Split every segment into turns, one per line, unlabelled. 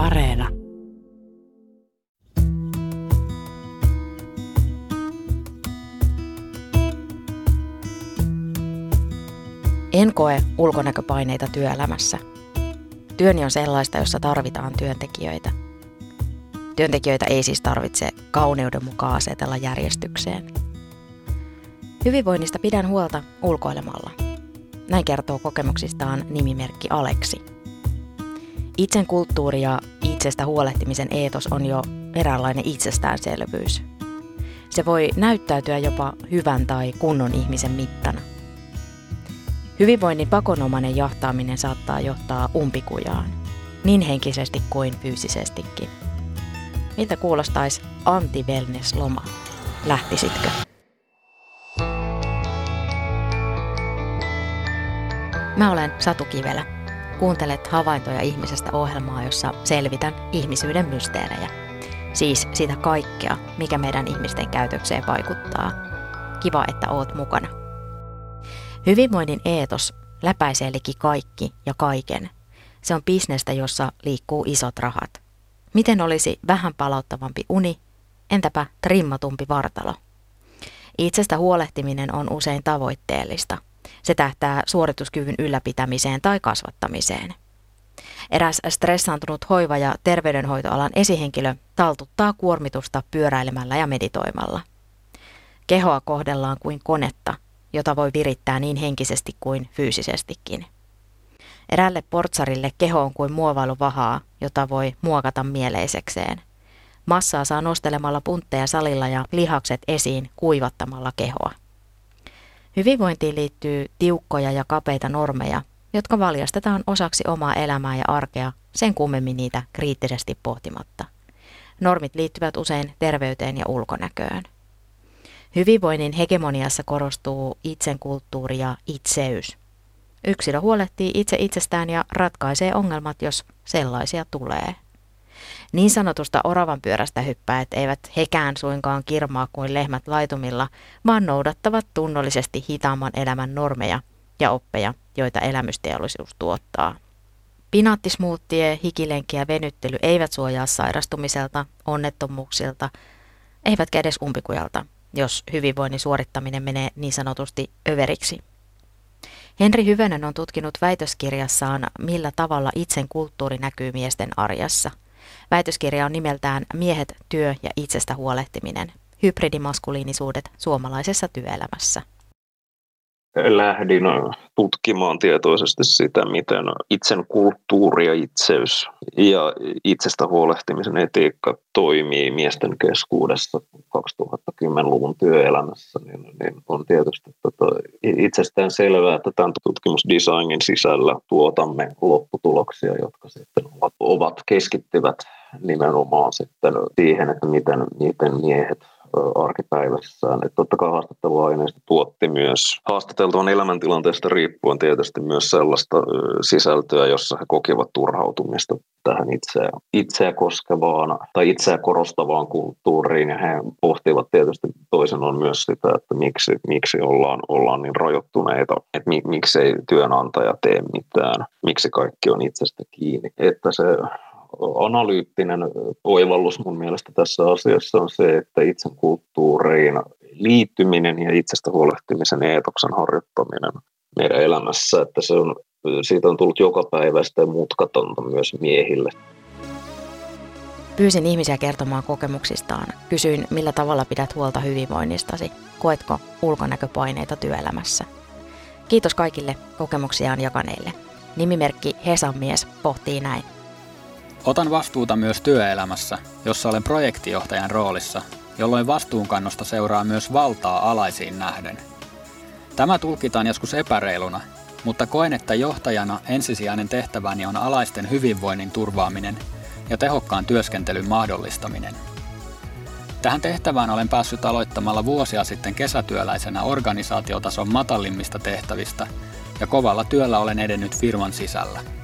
Areena. En koe ulkonäköpaineita työelämässä. Työni on sellaista, jossa tarvitaan työntekijöitä. Työntekijöitä ei siis tarvitse kauneuden mukaan asetella järjestykseen. Hyvinvoinnista pidän huolta ulkoilemalla. Näin kertoo kokemuksistaan nimimerkki Aleksi. Itsen kulttuuri ja itsestä huolehtimisen eetos on jo eräänlainen itsestäänselvyys. Se voi näyttäytyä jopa hyvän tai kunnon ihmisen mittana. Hyvinvoinnin pakonomainen jahtaaminen saattaa johtaa umpikujaan, niin henkisesti kuin fyysisestikin. Miltä kuulostaisi anti-wellness-loma? Lähtisitkö? Mä olen Satu Kivelä. Kuuntelet havaintoja ihmisestä ohjelmaa, jossa selvitän ihmisyyden mysteerejä. Siis sitä kaikkea, mikä meidän ihmisten käytökseen vaikuttaa. Kiva, että oot mukana. Hyvinvoinnin eetos läpäisee liki kaikki ja kaiken. Se on bisnestä, jossa liikkuu isot rahat. Miten olisi vähän palauttavampi uni, entäpä trimmatumpi vartalo? Itsestä huolehtiminen on usein tavoitteellista – se tähtää suorituskyvyn ylläpitämiseen tai kasvattamiseen. Eräs stressaantunut hoiva- ja terveydenhoitoalan esihenkilö taltuttaa kuormitusta pyöräilemällä ja meditoimalla. Kehoa kohdellaan kuin konetta, jota voi virittää niin henkisesti kuin fyysisestikin. Erälle portsarille keho on kuin muovailuvahaa, jota voi muokata mieleisekseen. Massaa saa nostelemalla puntteja salilla ja lihakset esiin kuivattamalla kehoa. Hyvinvointiin liittyy tiukkoja ja kapeita normeja, jotka valjastetaan osaksi omaa elämää ja arkea sen kummemmin niitä kriittisesti pohtimatta. Normit liittyvät usein terveyteen ja ulkonäköön. Hyvinvoinnin hegemoniassa korostuu itsen kulttuuri ja itseys. Yksilö huolehtii itse itsestään ja ratkaisee ongelmat, jos sellaisia tulee. Niin sanotusta oravan pyörästä hyppäät eivät hekään suinkaan kirmaa kuin lehmät laitumilla, vaan noudattavat tunnollisesti hitaamman elämän normeja ja oppeja, joita elämysteollisuus tuottaa. Pinaattismuuttie, hikilenki ja venyttely eivät suojaa sairastumiselta, onnettomuuksilta, eivätkä edes umpikujalta, jos hyvinvoinnin suorittaminen menee niin sanotusti överiksi. Henri Hyvönen on tutkinut väitöskirjassaan, millä tavalla itsen kulttuuri näkyy miesten arjessa – Väitöskirja on nimeltään Miehet, työ ja itsestä huolehtiminen. Hybridimaskuliinisuudet suomalaisessa työelämässä
lähdin tutkimaan tietoisesti sitä, miten itsen kulttuuri ja itseys ja itsestä huolehtimisen etiikka toimii miesten keskuudessa 2010-luvun työelämässä, niin, niin on tietysti tota itsestään selvää, että tämän tutkimusdesignin sisällä tuotamme lopputuloksia, jotka sitten ovat, ovat keskittyvät nimenomaan sitten siihen, että miten, miten miehet arkipäivässään. Että totta kai haastattelua aineisto tuotti myös haastateltavan elämäntilanteesta riippuen tietysti myös sellaista sisältöä, jossa he kokivat turhautumista tähän itseä, itseä koskevaan tai itseä korostavaan kulttuuriin ja he pohtivat tietysti toisenaan myös sitä, että miksi, miksi ollaan, ollaan niin rajoittuneita, että mi, miksi ei työnantaja tee mitään, miksi kaikki on itsestä kiinni. Että se analyyttinen oivallus mun mielestä tässä asiassa on se, että itsen kulttuuriin liittyminen ja itsestä huolehtimisen eetoksen harjoittaminen meidän elämässä, että se on, siitä on tullut joka päivästä ja mutkatonta myös miehille.
Pyysin ihmisiä kertomaan kokemuksistaan. Kysyin, millä tavalla pidät huolta hyvinvoinnistasi. Koetko ulkonäköpaineita työelämässä? Kiitos kaikille kokemuksiaan jakaneille. Nimimerkki Hesan mies pohtii näin.
Otan vastuuta myös työelämässä, jossa olen projektijohtajan roolissa, jolloin vastuunkannosta seuraa myös valtaa alaisiin nähden. Tämä tulkitaan joskus epäreiluna, mutta koen, että johtajana ensisijainen tehtäväni on alaisten hyvinvoinnin turvaaminen ja tehokkaan työskentelyn mahdollistaminen. Tähän tehtävään olen päässyt aloittamalla vuosia sitten kesätyöläisenä organisaatiotason matalimmista tehtävistä ja kovalla työllä olen edennyt firman sisällä.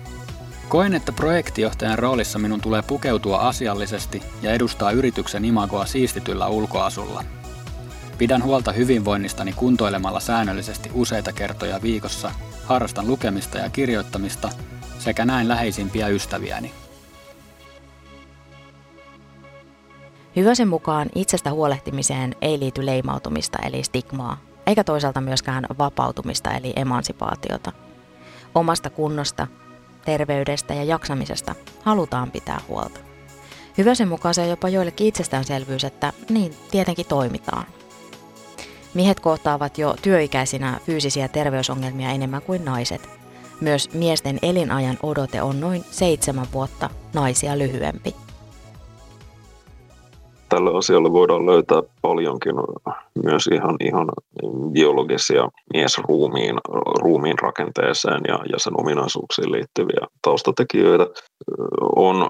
Koen, että projektijohtajan roolissa minun tulee pukeutua asiallisesti ja edustaa yrityksen imagoa siistityllä ulkoasulla. Pidän huolta hyvinvoinnistani kuntoilemalla säännöllisesti useita kertoja viikossa, harrastan lukemista ja kirjoittamista sekä näin läheisimpiä ystäviäni.
Hyväsen mukaan itsestä huolehtimiseen ei liity leimautumista eli stigmaa, eikä toisaalta myöskään vapautumista eli emansipaatiota. Omasta kunnosta, terveydestä ja jaksamisesta halutaan pitää huolta. Hyväsen mukaan se on jopa joillekin itsestäänselvyys, että niin tietenkin toimitaan. Miehet kohtaavat jo työikäisinä fyysisiä terveysongelmia enemmän kuin naiset. Myös miesten elinajan odote on noin seitsemän vuotta, naisia lyhyempi
tälle asialle voidaan löytää paljonkin myös ihan, ihan biologisia miesruumiin ruumiin rakenteeseen ja, ja sen ominaisuuksiin liittyviä taustatekijöitä. On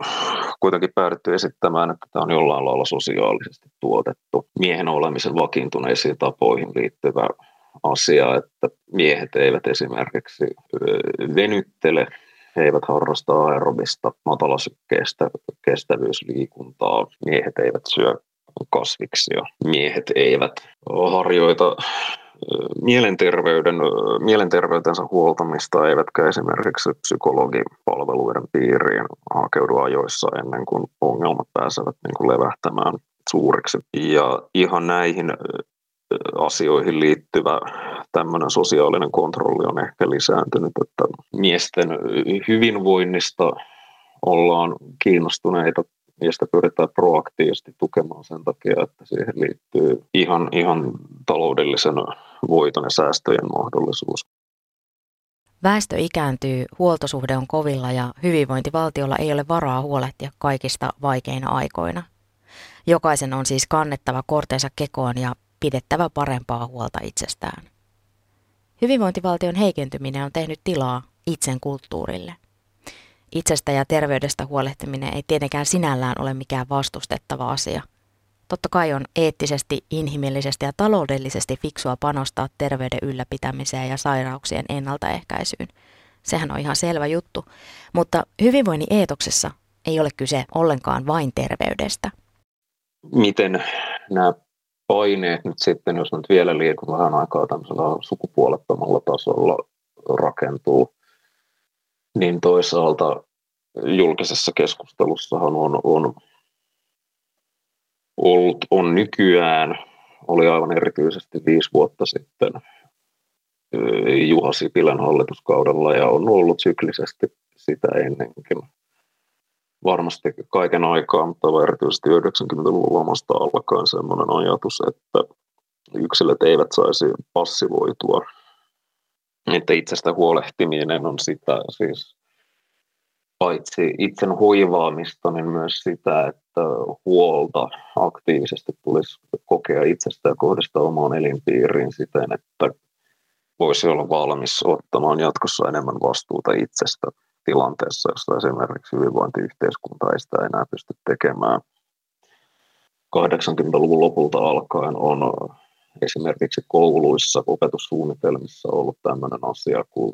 kuitenkin päädytty esittämään, että tämä on jollain lailla sosiaalisesti tuotettu miehen olemisen vakiintuneisiin tapoihin liittyvä asia, että miehet eivät esimerkiksi venyttele he eivät harrasta aerobista matalasykkeestä kestävyysliikuntaa. Miehet eivät syö kasviksia. Miehet eivät harjoita mielenterveyden, mielenterveytensä huoltamista, eivätkä esimerkiksi psykologipalveluiden piiriin hakeudu ajoissa ennen kuin ongelmat pääsevät niin kuin levähtämään suuriksi. Ja ihan näihin asioihin liittyvä tämmöinen sosiaalinen kontrolli on ehkä lisääntynyt, että miesten hyvinvoinnista ollaan kiinnostuneita miestä pyritään proaktiivisesti tukemaan sen takia, että siihen liittyy ihan, ihan taloudellisen voiton ja säästöjen mahdollisuus.
Väestö ikääntyy, huoltosuhde on kovilla ja hyvinvointivaltiolla ei ole varaa huolehtia kaikista vaikeina aikoina. Jokaisen on siis kannettava kortensa kekoon ja pidettävä parempaa huolta itsestään. Hyvinvointivaltion heikentyminen on tehnyt tilaa itsen kulttuurille. Itsestä ja terveydestä huolehtiminen ei tietenkään sinällään ole mikään vastustettava asia. Totta kai on eettisesti, inhimillisesti ja taloudellisesti fiksua panostaa terveyden ylläpitämiseen ja sairauksien ennaltaehkäisyyn. Sehän on ihan selvä juttu, mutta hyvinvoinnin eetoksessa ei ole kyse ollenkaan vain terveydestä.
Miten nämä paineet nyt sitten, jos nyt vielä liikun vähän aikaa tämmöisellä sukupuolettomalla tasolla rakentuu, niin toisaalta julkisessa keskustelussahan on, on ollut, on nykyään, oli aivan erityisesti viisi vuotta sitten Juha Sipilän hallituskaudella ja on ollut syklisesti sitä ennenkin varmasti kaiken aikaa, mutta erityisesti 90-luvun lamasta alkaen sellainen ajatus, että yksilöt eivät saisi passivoitua. Että itsestä huolehtiminen on sitä siis paitsi itsen hoivaamista, niin myös sitä, että huolta aktiivisesti tulisi kokea itsestä ja kohdistaa omaan elinpiiriin siten, että voisi olla valmis ottamaan jatkossa enemmän vastuuta itsestä tilanteessa, jossa esimerkiksi hyvinvointiyhteiskunta ei sitä enää pysty tekemään. 80-luvun lopulta alkaen on esimerkiksi kouluissa, opetussuunnitelmissa ollut tämmöinen asia kuin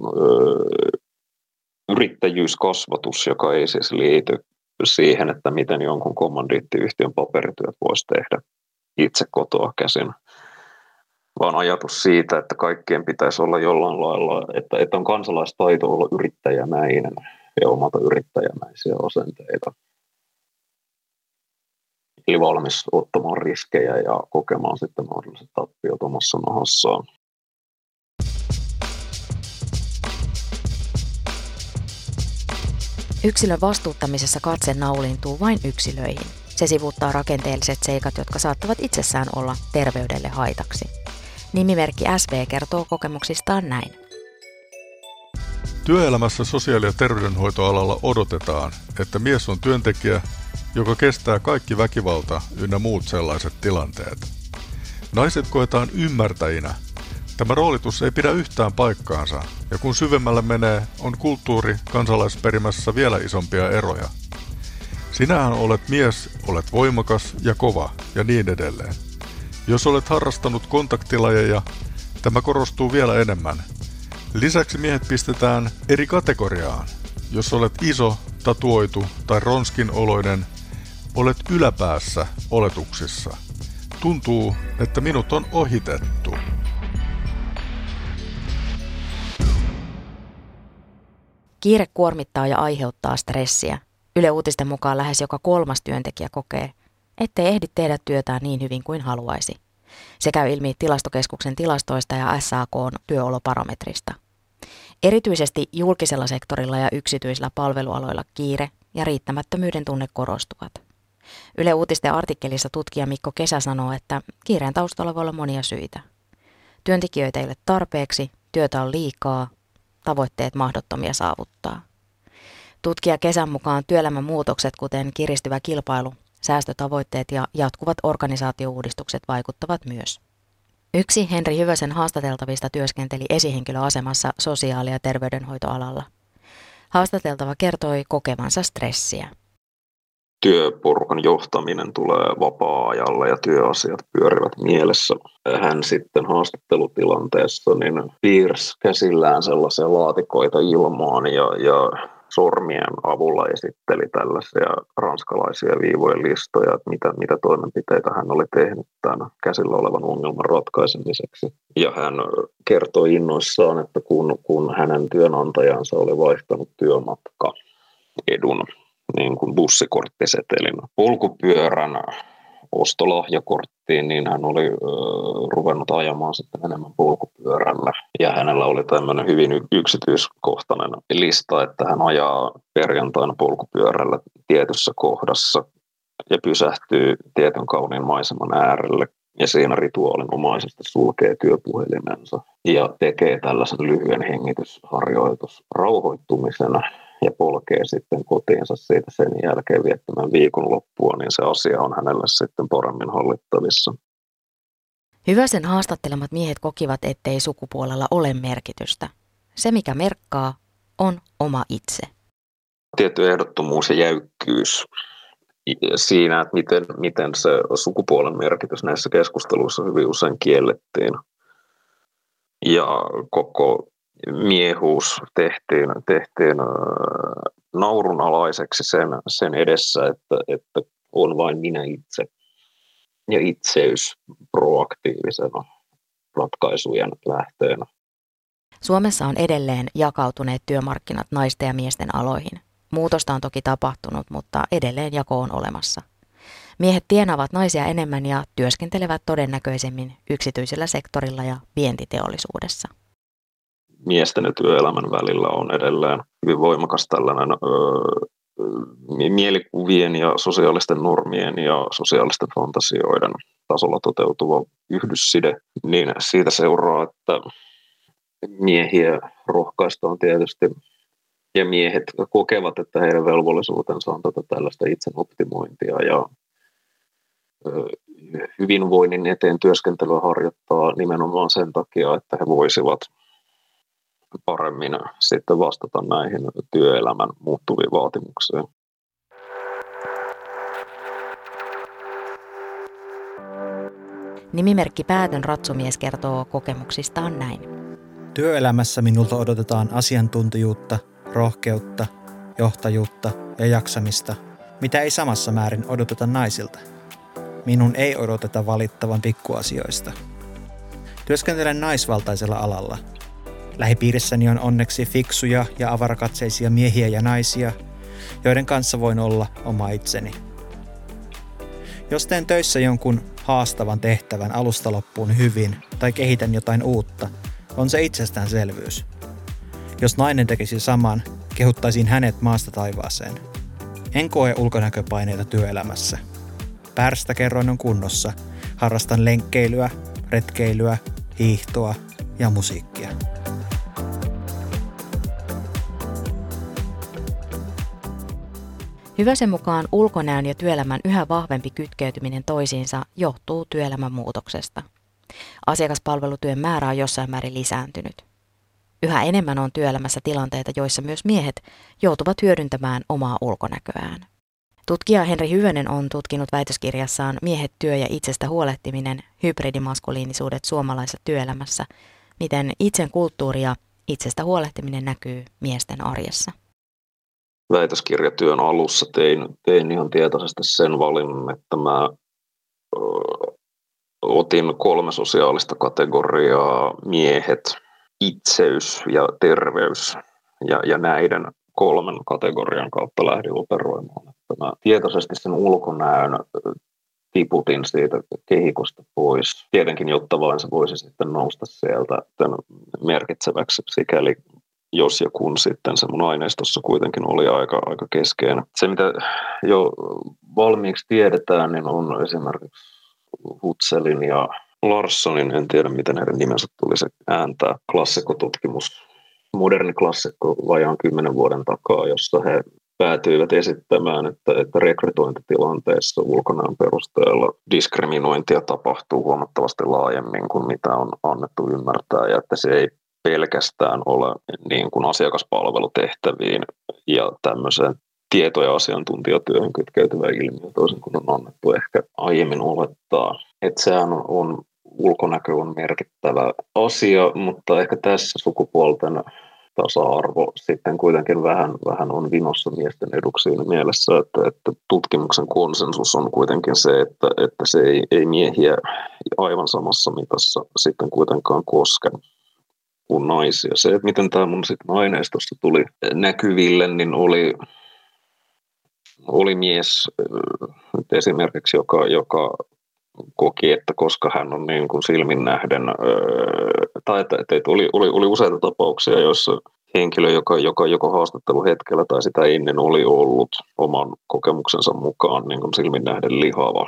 yrittäjyyskasvatus, joka ei siis liity siihen, että miten jonkun kommandiittiyhtiön paperityöt voisi tehdä itse kotoa käsin, vaan ajatus siitä, että kaikkien pitäisi olla jollain lailla, että, että on kansalaistaito olla yrittäjämäinen ja omata yrittäjämäisiä asenteita. Eli valmis ottamaan riskejä ja kokemaan sitten mahdolliset tappiot omassa nahassaan.
Yksilön vastuuttamisessa katse naulintuu vain yksilöihin. Se sivuuttaa rakenteelliset seikat, jotka saattavat itsessään olla terveydelle haitaksi. Nimimerkki SV kertoo kokemuksistaan näin.
Työelämässä sosiaali- ja terveydenhoitoalalla odotetaan, että mies on työntekijä, joka kestää kaikki väkivalta ynnä muut sellaiset tilanteet. Naiset koetaan ymmärtäjinä. Tämä roolitus ei pidä yhtään paikkaansa, ja kun syvemmälle menee, on kulttuuri kansalaisperimässä vielä isompia eroja. Sinähän olet mies, olet voimakas ja kova, ja niin edelleen. Jos olet harrastanut kontaktilajeja, tämä korostuu vielä enemmän. Lisäksi miehet pistetään eri kategoriaan. Jos olet iso, tatuoitu tai ronskin oloinen, olet yläpäässä oletuksissa. Tuntuu, että minut on ohitettu.
Kiire kuormittaa ja aiheuttaa stressiä. Yle Uutisten mukaan lähes joka kolmas työntekijä kokee, ettei ehdi tehdä työtään niin hyvin kuin haluaisi. Se käy ilmi tilastokeskuksen tilastoista ja SAKn työoloparometrista. Erityisesti julkisella sektorilla ja yksityisillä palvelualoilla kiire ja riittämättömyyden tunne korostuvat. Yle Uutisten artikkelissa tutkija Mikko Kesä sanoo, että kiireen taustalla voi olla monia syitä. Työntekijöitä ei ole tarpeeksi, työtä on liikaa, tavoitteet mahdottomia saavuttaa. Tutkija Kesän mukaan työelämän muutokset, kuten kiristyvä kilpailu, säästötavoitteet ja jatkuvat organisaatiouudistukset vaikuttavat myös. Yksi Henri Hyvösen haastateltavista työskenteli esihenkilöasemassa sosiaali- ja terveydenhoitoalalla. Haastateltava kertoi kokevansa stressiä.
Työporukan johtaminen tulee vapaa-ajalla ja työasiat pyörivät mielessä. Hän sitten haastattelutilanteessa niin piirsi käsillään sellaisia laatikoita ilmaan ja, ja sormien avulla esitteli tällaisia ranskalaisia viivojen listoja, että mitä, mitä toimenpiteitä hän oli tehnyt tämän käsillä olevan ongelman ratkaisemiseksi. Ja hän kertoi innoissaan, että kun, kun hänen työnantajansa oli vaihtanut työmatka edun niin kuin bussikorttisetelin polkupyörän ostolahjakorttiin, niin hän oli ö, ruvennut ajamaan sitten enemmän polkupyörällä. Ja hänellä oli tämmöinen hyvin yksityiskohtainen lista, että hän ajaa perjantaina polkupyörällä tietyssä kohdassa ja pysähtyy tietyn kauniin maiseman äärelle ja siinä rituaalinomaisesti sulkee työpuhelimensa ja tekee tällaisen lyhyen hengitysharjoitus rauhoittumisena ja polkee sitten kotiinsa siitä sen jälkeen viettämään viikonloppua, niin se asia on hänelle sitten paremmin hallittavissa.
Hyväsen haastattelemat miehet kokivat, ettei sukupuolella ole merkitystä. Se, mikä merkkaa, on oma itse.
Tietty ehdottomuus ja jäykkyys siinä, että miten, miten se sukupuolen merkitys näissä keskusteluissa hyvin usein kiellettiin. Ja koko miehuus tehtiin, tehtiin naurunalaiseksi sen, sen edessä, että, että on vain minä itse ja itseys proaktiivisena ratkaisujen lähteenä.
Suomessa on edelleen jakautuneet työmarkkinat naisten ja miesten aloihin. Muutosta on toki tapahtunut, mutta edelleen jako on olemassa. Miehet tienaavat naisia enemmän ja työskentelevät todennäköisemmin yksityisellä sektorilla ja vientiteollisuudessa
miesten ja työelämän välillä on edelleen hyvin voimakas tällainen öö, mielikuvien ja sosiaalisten normien ja sosiaalisten fantasioiden tasolla toteutuva yhdysside, niin siitä seuraa, että miehiä rohkaistaan tietysti ja miehet kokevat, että heidän velvollisuutensa on tätä tällaista itsen optimointia ja hyvinvoinnin eteen työskentelyä harjoittaa nimenomaan sen takia, että he voisivat paremmin sitten vastata näihin työelämän muuttuviin vaatimuksiin.
Nimimerkki Päätön ratsumies kertoo kokemuksistaan näin.
Työelämässä minulta odotetaan asiantuntijuutta, rohkeutta, johtajuutta ja jaksamista, mitä ei samassa määrin odoteta naisilta. Minun ei odoteta valittavan pikkuasioista. Työskentelen naisvaltaisella alalla – Lähipiirissäni on onneksi fiksuja ja avarakatseisia miehiä ja naisia, joiden kanssa voin olla oma itseni. Jos teen töissä jonkun haastavan tehtävän alusta loppuun hyvin tai kehitän jotain uutta, on se itsestäänselvyys. Jos nainen tekisi saman, kehuttaisiin hänet maasta taivaaseen. En koe ulkonäköpaineita työelämässä. kerroin on kunnossa. Harrastan lenkkeilyä, retkeilyä, hiihtoa ja musiikkia.
Hyväsen mukaan ulkonäön ja työelämän yhä vahvempi kytkeytyminen toisiinsa johtuu työelämän muutoksesta. Asiakaspalvelutyön määrä on jossain määrin lisääntynyt. Yhä enemmän on työelämässä tilanteita, joissa myös miehet joutuvat hyödyntämään omaa ulkonäköään. Tutkija Henri Hyvönen on tutkinut väitöskirjassaan Miehet, työ ja itsestä huolehtiminen, hybridimaskuliinisuudet suomalaisessa työelämässä, miten itsen kulttuuri ja itsestä huolehtiminen näkyy miesten arjessa
väitöskirjatyön alussa tein, tein ihan tietoisesti sen valinnan, että mä otin kolme sosiaalista kategoriaa, miehet, itseys ja terveys. Ja, ja näiden kolmen kategorian kautta lähdin operoimaan. Että mä tietoisesti sen ulkonäön tiputin siitä kehikosta pois. Tietenkin, jotta vain se voisi sitten nousta sieltä merkitseväksi sikäli jos ja kun sitten se mun aineistossa kuitenkin oli aika, aika keskeinen. Se, mitä jo valmiiksi tiedetään, niin on esimerkiksi Hutselin ja Larssonin, en tiedä miten heidän nimensä tulisi ääntää, klassikotutkimus, moderni klassikko vajaan kymmenen vuoden takaa, jossa he päätyivät esittämään, että, että rekrytointitilanteessa ulkonäön perusteella diskriminointia tapahtuu huomattavasti laajemmin kuin mitä on annettu ymmärtää ja että se ei pelkästään ole niin kuin asiakaspalvelutehtäviin ja tämmöiseen tieto- ja asiantuntijatyöhön kytkeytyvä ilmiö toisin kuin on annettu ehkä aiemmin olettaa. Että sehän on, on ulkonäkö on merkittävä asia, mutta ehkä tässä sukupuolten tasa-arvo sitten kuitenkin vähän, vähän on vinossa miesten eduksi siinä mielessä, että, että tutkimuksen konsensus on kuitenkin se, että, että se ei, ei miehiä aivan samassa mitassa sitten kuitenkaan koske kuin naisia. Se, että miten tämä mun sitten aineistossa tuli näkyville, niin oli, oli mies esimerkiksi, joka, joka koki, että koska hän on niin kuin silmin nähden, tai että, että oli, oli, oli useita tapauksia, joissa henkilö, joka, joka joko haastatteluhetkellä tai sitä ennen oli ollut oman kokemuksensa mukaan niin kuin silmin nähden lihava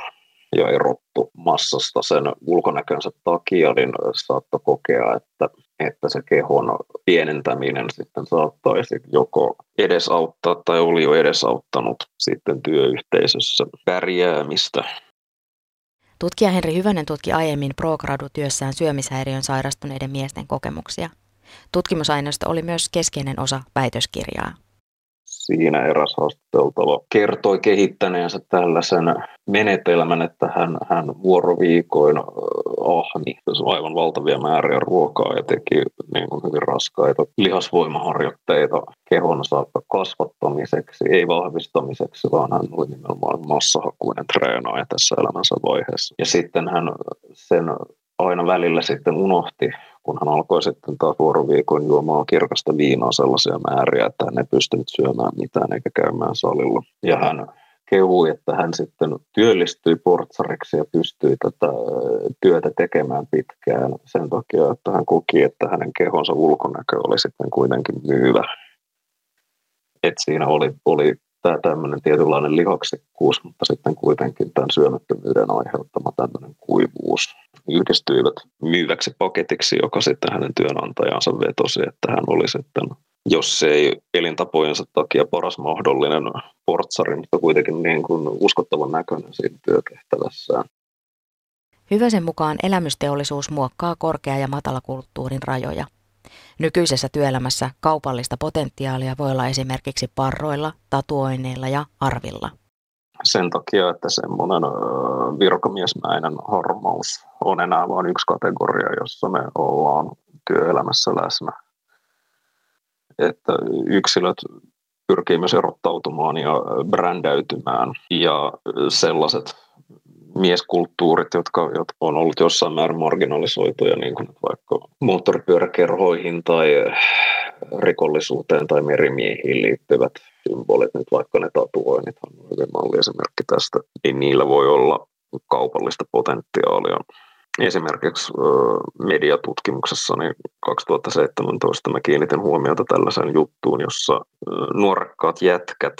ja erottu massasta sen ulkonäkönsä takia, niin saattoi kokea, että, että se kehon pienentäminen sitten saattaisi joko edesauttaa tai oli jo edesauttanut sitten työyhteisössä pärjäämistä.
Tutkija Henri Hyvönen tutki aiemmin pro-gradu-työssään syömishäiriön sairastuneiden miesten kokemuksia. Tutkimusaineisto oli myös keskeinen osa väitöskirjaa
siinä eräs haastateltava kertoi kehittäneensä tällaisen menetelmän, että hän, hän vuoroviikoin ahmi aivan valtavia määriä ruokaa ja teki niin kuin hyvin raskaita lihasvoimaharjoitteita kehonsa kasvattamiseksi, ei vahvistamiseksi, vaan hän oli nimenomaan massahakuinen treenaaja tässä elämänsä vaiheessa. Ja sitten hän sen aina välillä sitten unohti, kun hän alkoi sitten taas vuoroviikon juomaan kirkasta viinaa sellaisia määriä, että hän ei pystynyt syömään mitään eikä käymään salilla. Ja hän kehui, että hän sitten työllistyi portsariksi ja pystyi tätä työtä tekemään pitkään sen takia, että hän koki, että hänen kehonsa ulkonäkö oli sitten kuitenkin myyvä. Et siinä oli, oli tämä tämmöinen tietynlainen lihaksikkuus, mutta sitten kuitenkin tämän syömättömyyden aiheuttama tämmöinen kuivuus yhdistyivät myyväksi paketiksi, joka sitten hänen työnantajansa vetosi, että hän oli sitten, jos se ei elintapojensa takia paras mahdollinen portsari, mutta kuitenkin niin kuin uskottavan näköinen siinä työtehtävässään.
Hyvösen mukaan elämysteollisuus muokkaa korkea- ja matalakulttuurin rajoja. Nykyisessä työelämässä kaupallista potentiaalia voi olla esimerkiksi parroilla, tatuoinneilla ja arvilla.
Sen takia, että semmoinen virkamiesmäinen harmaus on enää vain yksi kategoria, jossa me ollaan työelämässä läsnä. Että yksilöt pyrkii myös erottautumaan ja brändäytymään ja sellaiset mieskulttuurit, jotka, jotka on ollut jossain määrin marginalisoituja, niin kuin vaikka moottoripyöräkerhoihin tai rikollisuuteen tai merimiehiin liittyvät symbolit, nyt vaikka ne tatuoinnit on hyvin malliesimerkki tästä, niin niillä voi olla kaupallista potentiaalia. Esimerkiksi mediatutkimuksessa niin 2017 mä kiinnitin huomiota tällaiseen juttuun, jossa nuorekkaat jätkät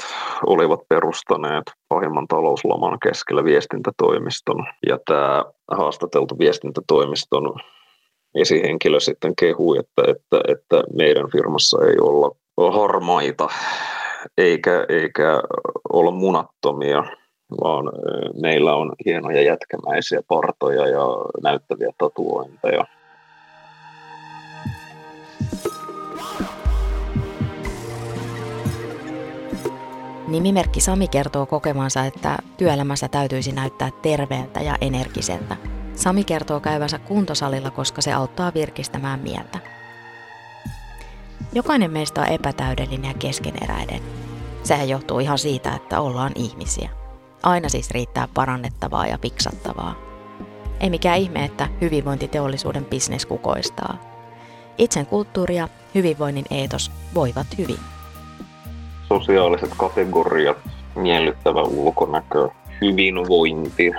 olivat perustaneet pahimman talouslaman keskellä viestintätoimiston. Ja tämä haastateltu viestintätoimiston esihenkilö sitten kehui, että, että, että meidän firmassa ei olla harmaita eikä, eikä olla munattomia vaan meillä on hienoja jätkämäisiä partoja ja näyttäviä tatuointeja.
Nimimerkki Sami kertoo kokemansa, että työelämässä täytyisi näyttää terveeltä ja energiseltä. Sami kertoo käyvänsä kuntosalilla, koska se auttaa virkistämään mieltä. Jokainen meistä on epätäydellinen ja keskeneräinen. Sehän johtuu ihan siitä, että ollaan ihmisiä. Aina siis riittää parannettavaa ja piksattavaa. Ei mikään ihme, että hyvinvointiteollisuuden bisnes kukoistaa. Itsen kulttuuri ja hyvinvoinnin eetos voivat hyvin.
Sosiaaliset kategoriat, miellyttävä ulkonäkö, hyvinvointi,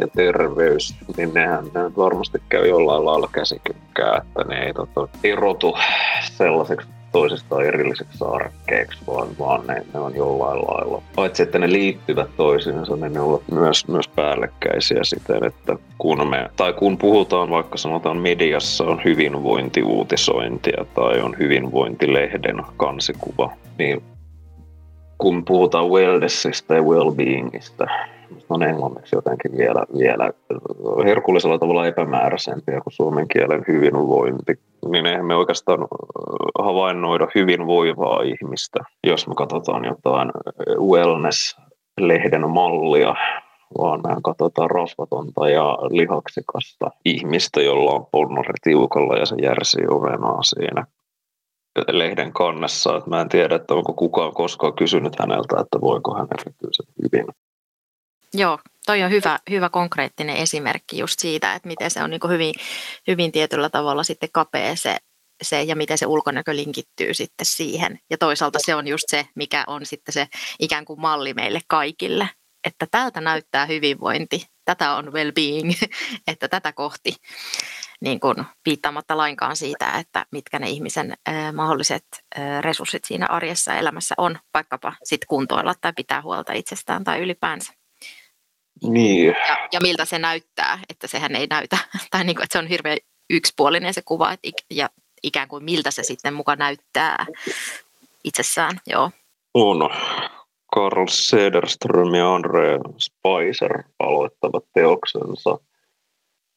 ja terveys, niin nehän ne varmasti käy jollain lailla käsikykkää, että ne ei tota, erotu sellaiseksi toisistaan erilliseksi arkkeiksi, vaan, vaan ne, ne on jollain lailla. Paitsi että ne liittyvät toisiinsa, niin ne ovat myös, myös päällekkäisiä siten, että kun, me, tai kun puhutaan vaikka sanotaan mediassa on hyvinvointiuutisointia tai on hyvinvointilehden kansikuva, niin kun puhutaan wellnessista ja well-beingista, on englanniksi jotenkin vielä, vielä herkullisella tavalla epämääräisempiä kuin suomen kielen hyvinvointi, niin eihän me oikeastaan havainnoida hyvinvoivaa ihmistä, jos me katsotaan jotain wellness-lehden mallia, vaan me katsotaan rasvatonta ja lihaksikasta ihmistä, jolla on ponnari tiukalla ja se järsii ovenaa siinä lehden kannessa. Että mä en tiedä, että onko kukaan koskaan kysynyt häneltä, että voiko hän erityisen hyvin.
Joo, toi on hyvä, hyvä konkreettinen esimerkki just siitä, että miten se on niin hyvin, hyvin tietyllä tavalla sitten kapea se, se ja miten se ulkonäkö linkittyy sitten siihen. Ja toisaalta se on just se, mikä on sitten se ikään kuin malli meille kaikille, että tältä näyttää hyvinvointi, tätä on well-being, että tätä kohti niin kuin viittaamatta lainkaan siitä, että mitkä ne ihmisen äh, mahdolliset äh, resurssit siinä arjessa elämässä on, vaikkapa sitten kuntoilla tai pitää huolta itsestään tai ylipäänsä.
Niin.
Ja, ja miltä se näyttää, että sehän ei näytä, tai niin kuin, että se on hirveän yksipuolinen se kuva, että, ja ikään kuin miltä se sitten muka näyttää itsessään, joo.
On. Carl Sederström ja Andre Spicer aloittavat teoksensa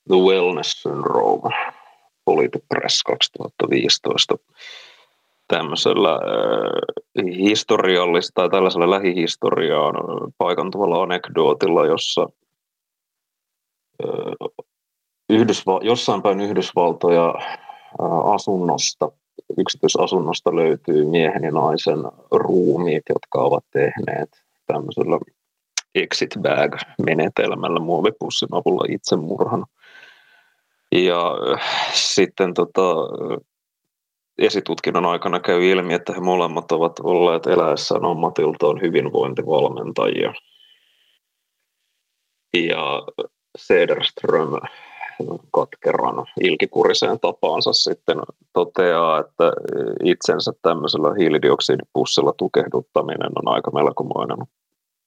The Wellness Syndrome, Politipress 2015 tämmöisellä historiallista tai tällaisella lähihistoriaan paikantuvalla anekdootilla, jossa Yhdysval- jossain päin Yhdysvaltoja asunnosta, yksityisasunnosta löytyy miehen ja naisen ruumiit, jotka ovat tehneet tämmöisellä exit bag-menetelmällä muovipussin avulla itsemurhan. Ja sitten tota, esitutkinnan aikana käy ilmi, että he molemmat ovat olleet eläessään ammatiltaan hyvinvointivalmentajia. Ja Sederström katkeran ilkikuriseen tapaansa sitten toteaa, että itsensä tämmöisellä hiilidioksidipussilla tukehduttaminen on aika melkomoinen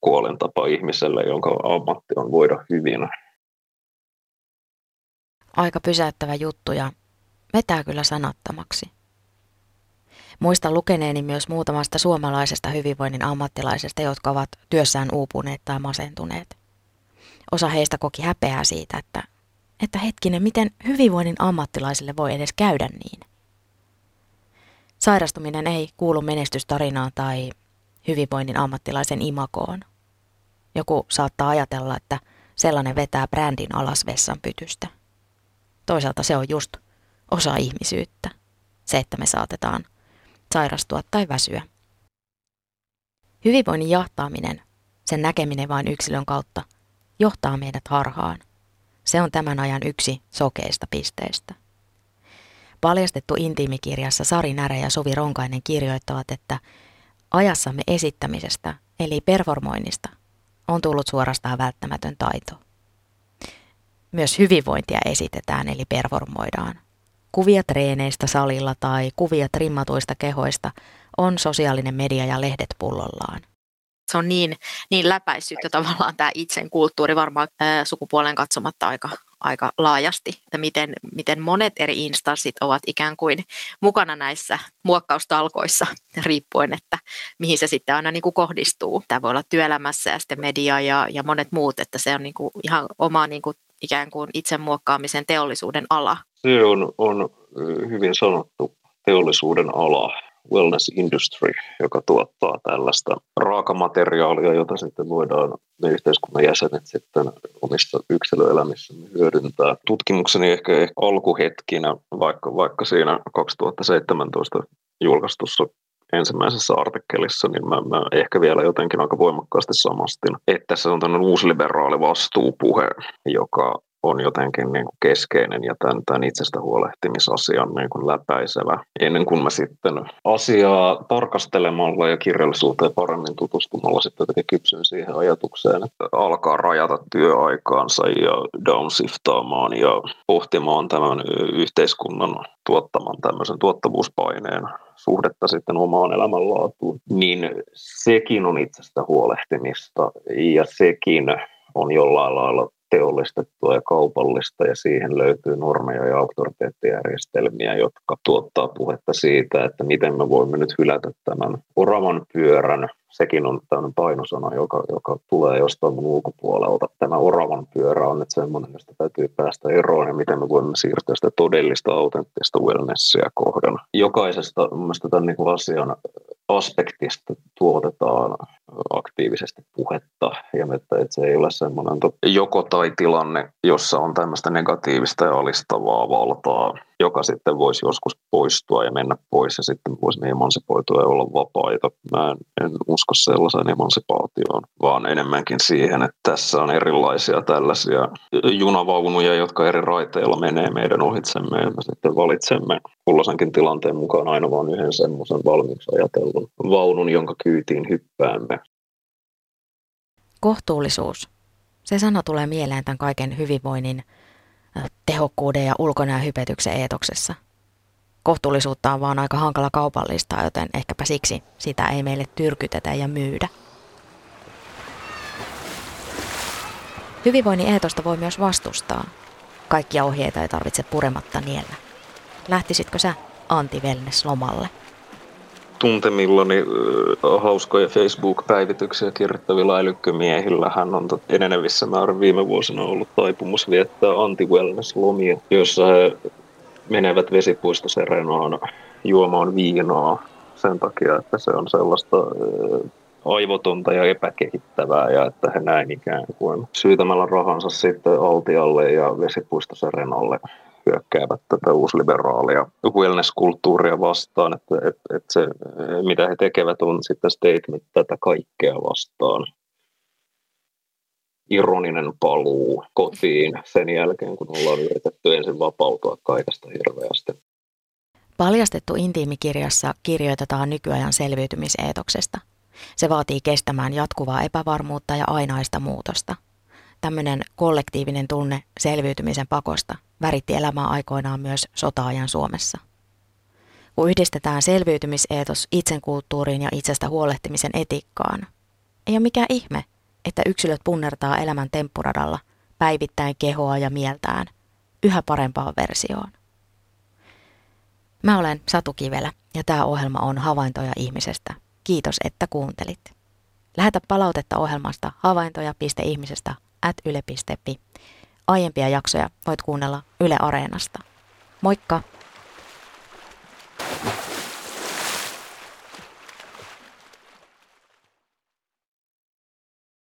kuolentapa ihmiselle, jonka ammatti on voida hyvin.
Aika pysäyttävä juttu ja vetää kyllä sanattomaksi. Muistan lukeneeni myös muutamasta suomalaisesta hyvinvoinnin ammattilaisesta, jotka ovat työssään uupuneet tai masentuneet. Osa heistä koki häpeää siitä, että, että hetkinen, miten hyvinvoinnin ammattilaisille voi edes käydä niin. Sairastuminen ei kuulu menestystarinaan tai hyvinvoinnin ammattilaisen imakoon. Joku saattaa ajatella, että sellainen vetää brändin alas vessan pytystä. Toisaalta se on just osa ihmisyyttä. Se, että me saatetaan sairastua tai väsyä. Hyvinvoinnin jahtaaminen, sen näkeminen vain yksilön kautta, johtaa meidät harhaan. Se on tämän ajan yksi sokeista pisteistä. Paljastettu intiimikirjassa Sari Närä ja Suvi Ronkainen kirjoittavat, että ajassamme esittämisestä, eli performoinnista, on tullut suorastaan välttämätön taito. Myös hyvinvointia esitetään, eli performoidaan. Kuvia treeneistä salilla tai kuvia trimmatuista kehoista on sosiaalinen media ja lehdet pullollaan. Se on niin, niin läpäissyt tavallaan tämä itsen kulttuuri varmaan ää, sukupuolen katsomatta aika, aika laajasti, että miten, miten monet eri instanssit ovat ikään kuin mukana näissä muokkaustalkoissa riippuen, että mihin se sitten aina niin kuin kohdistuu. Tämä voi olla työelämässä ja sitten media ja, ja monet muut, että se on niin kuin ihan oma niin kuin ikään kuin itsemuokkaamisen teollisuuden ala.
Se on, on hyvin sanottu teollisuuden ala, wellness industry, joka tuottaa tällaista raakamateriaalia, jota sitten voidaan me yhteiskunnan jäsenet sitten omissa yksilöelämissämme hyödyntää. Tutkimukseni ehkä, ehkä alkuhetkinä, vaikka, vaikka siinä 2017 julkaistussa ensimmäisessä artikkelissa, niin mä, mä ehkä vielä jotenkin aika voimakkaasti samastin, että se on tämmöinen uusliberaali vastuupuhe, joka on jotenkin niin kuin keskeinen ja tämän, tämän itsestä huolehtimisasian niin kuin läpäisevä. Ennen kuin mä sitten asiaa tarkastelemalla ja kirjallisuuteen paremmin tutustumalla sitten kypsyn siihen ajatukseen, että alkaa rajata työaikaansa ja downsiftaamaan ja pohtimaan tämän yhteiskunnan tuottaman tämmöisen tuottavuuspaineen suhdetta sitten omaan elämänlaatuun, niin sekin on itsestä huolehtimista ja sekin on jollain lailla teollistettua ja kaupallista ja siihen löytyy normeja ja auktoriteettijärjestelmiä, jotka tuottaa puhetta siitä, että miten me voimme nyt hylätä tämän oravan pyörän. Sekin on tämmöinen painosana, joka, joka tulee jostain mun ulkopuolelta. Tämä oravan pyörä on nyt semmoinen, josta täytyy päästä eroon ja miten me voimme siirtyä sitä todellista autenttista wellnessia kohdan. Jokaisesta mielestäni tämän niin asian aspektista tuotetaan aktiivisesti puhetta ja että, että se ei ole semmoinen joko tai tilanne, jossa on tämmöistä negatiivista ja alistavaa valtaa, joka sitten voisi joskus poistua ja mennä pois ja sitten voisi emansipoitua ja olla vapaita. Mä en, en usko sellaiseen emansipaatioon, vaan enemmänkin siihen, että tässä on erilaisia tällaisia junavaunuja, jotka eri raiteilla menee meidän ohitsemme ja me sitten valitsemme kulloisenkin tilanteen mukaan aina vain yhden semmoisen valmiiksi ajatellun vaunun, jonka kyytiin hyppäämme.
Kohtuullisuus. Se sana tulee mieleen tämän kaiken hyvinvoinnin, tehokkuuden ja ulkonäön hypetyksen eetoksessa. Kohtuullisuutta on vaan aika hankala kaupallistaa, joten ehkäpä siksi sitä ei meille tyrkytetä ja myydä. Hyvinvoinnin eetosta voi myös vastustaa. Kaikkia ohjeita ei tarvitse purematta niellä. Lähtisitkö sä anti-wellness-lomalle?
Tuntemillani äh, hauskoja Facebook-päivityksiä kirjoittavilla älykkömiehillä. Hän on enenevissä määrin viime vuosina ollut taipumus viettää anti-wellness-lomia, joissa he menevät vesipuistoserenaan juomaan viinaa sen takia, että se on sellaista äh, aivotonta ja epäkehittävää ja että he näin ikään kuin syytämällä rahansa sitten altialle ja vesipuistoserenalle hyökkäävät tätä uusliberaalia wellness-kulttuuria vastaan, että, että, että se, mitä he tekevät, on sitten statement tätä kaikkea vastaan. Ironinen paluu kotiin sen jälkeen, kun ollaan yritetty ensin vapautua kaikesta hirveästi.
Paljastettu intiimikirjassa kirjoitetaan nykyajan selviytymiseetoksesta. Se vaatii kestämään jatkuvaa epävarmuutta ja ainaista muutosta – tämmöinen kollektiivinen tunne selviytymisen pakosta väritti elämää aikoinaan myös sotaajan Suomessa. Kun yhdistetään selviytymiseetos itsenkulttuuriin ja itsestä huolehtimisen etiikkaan, ei ole mikään ihme, että yksilöt punnertaa elämän temppuradalla päivittäin kehoa ja mieltään yhä parempaan versioon. Mä olen Satu Kivelä ja tämä ohjelma on Havaintoja ihmisestä. Kiitos, että kuuntelit. Lähetä palautetta ohjelmasta havaintoja.ihmisestä at yle.fi. Aiempia jaksoja voit kuunnella Yle Areenasta. Moikka!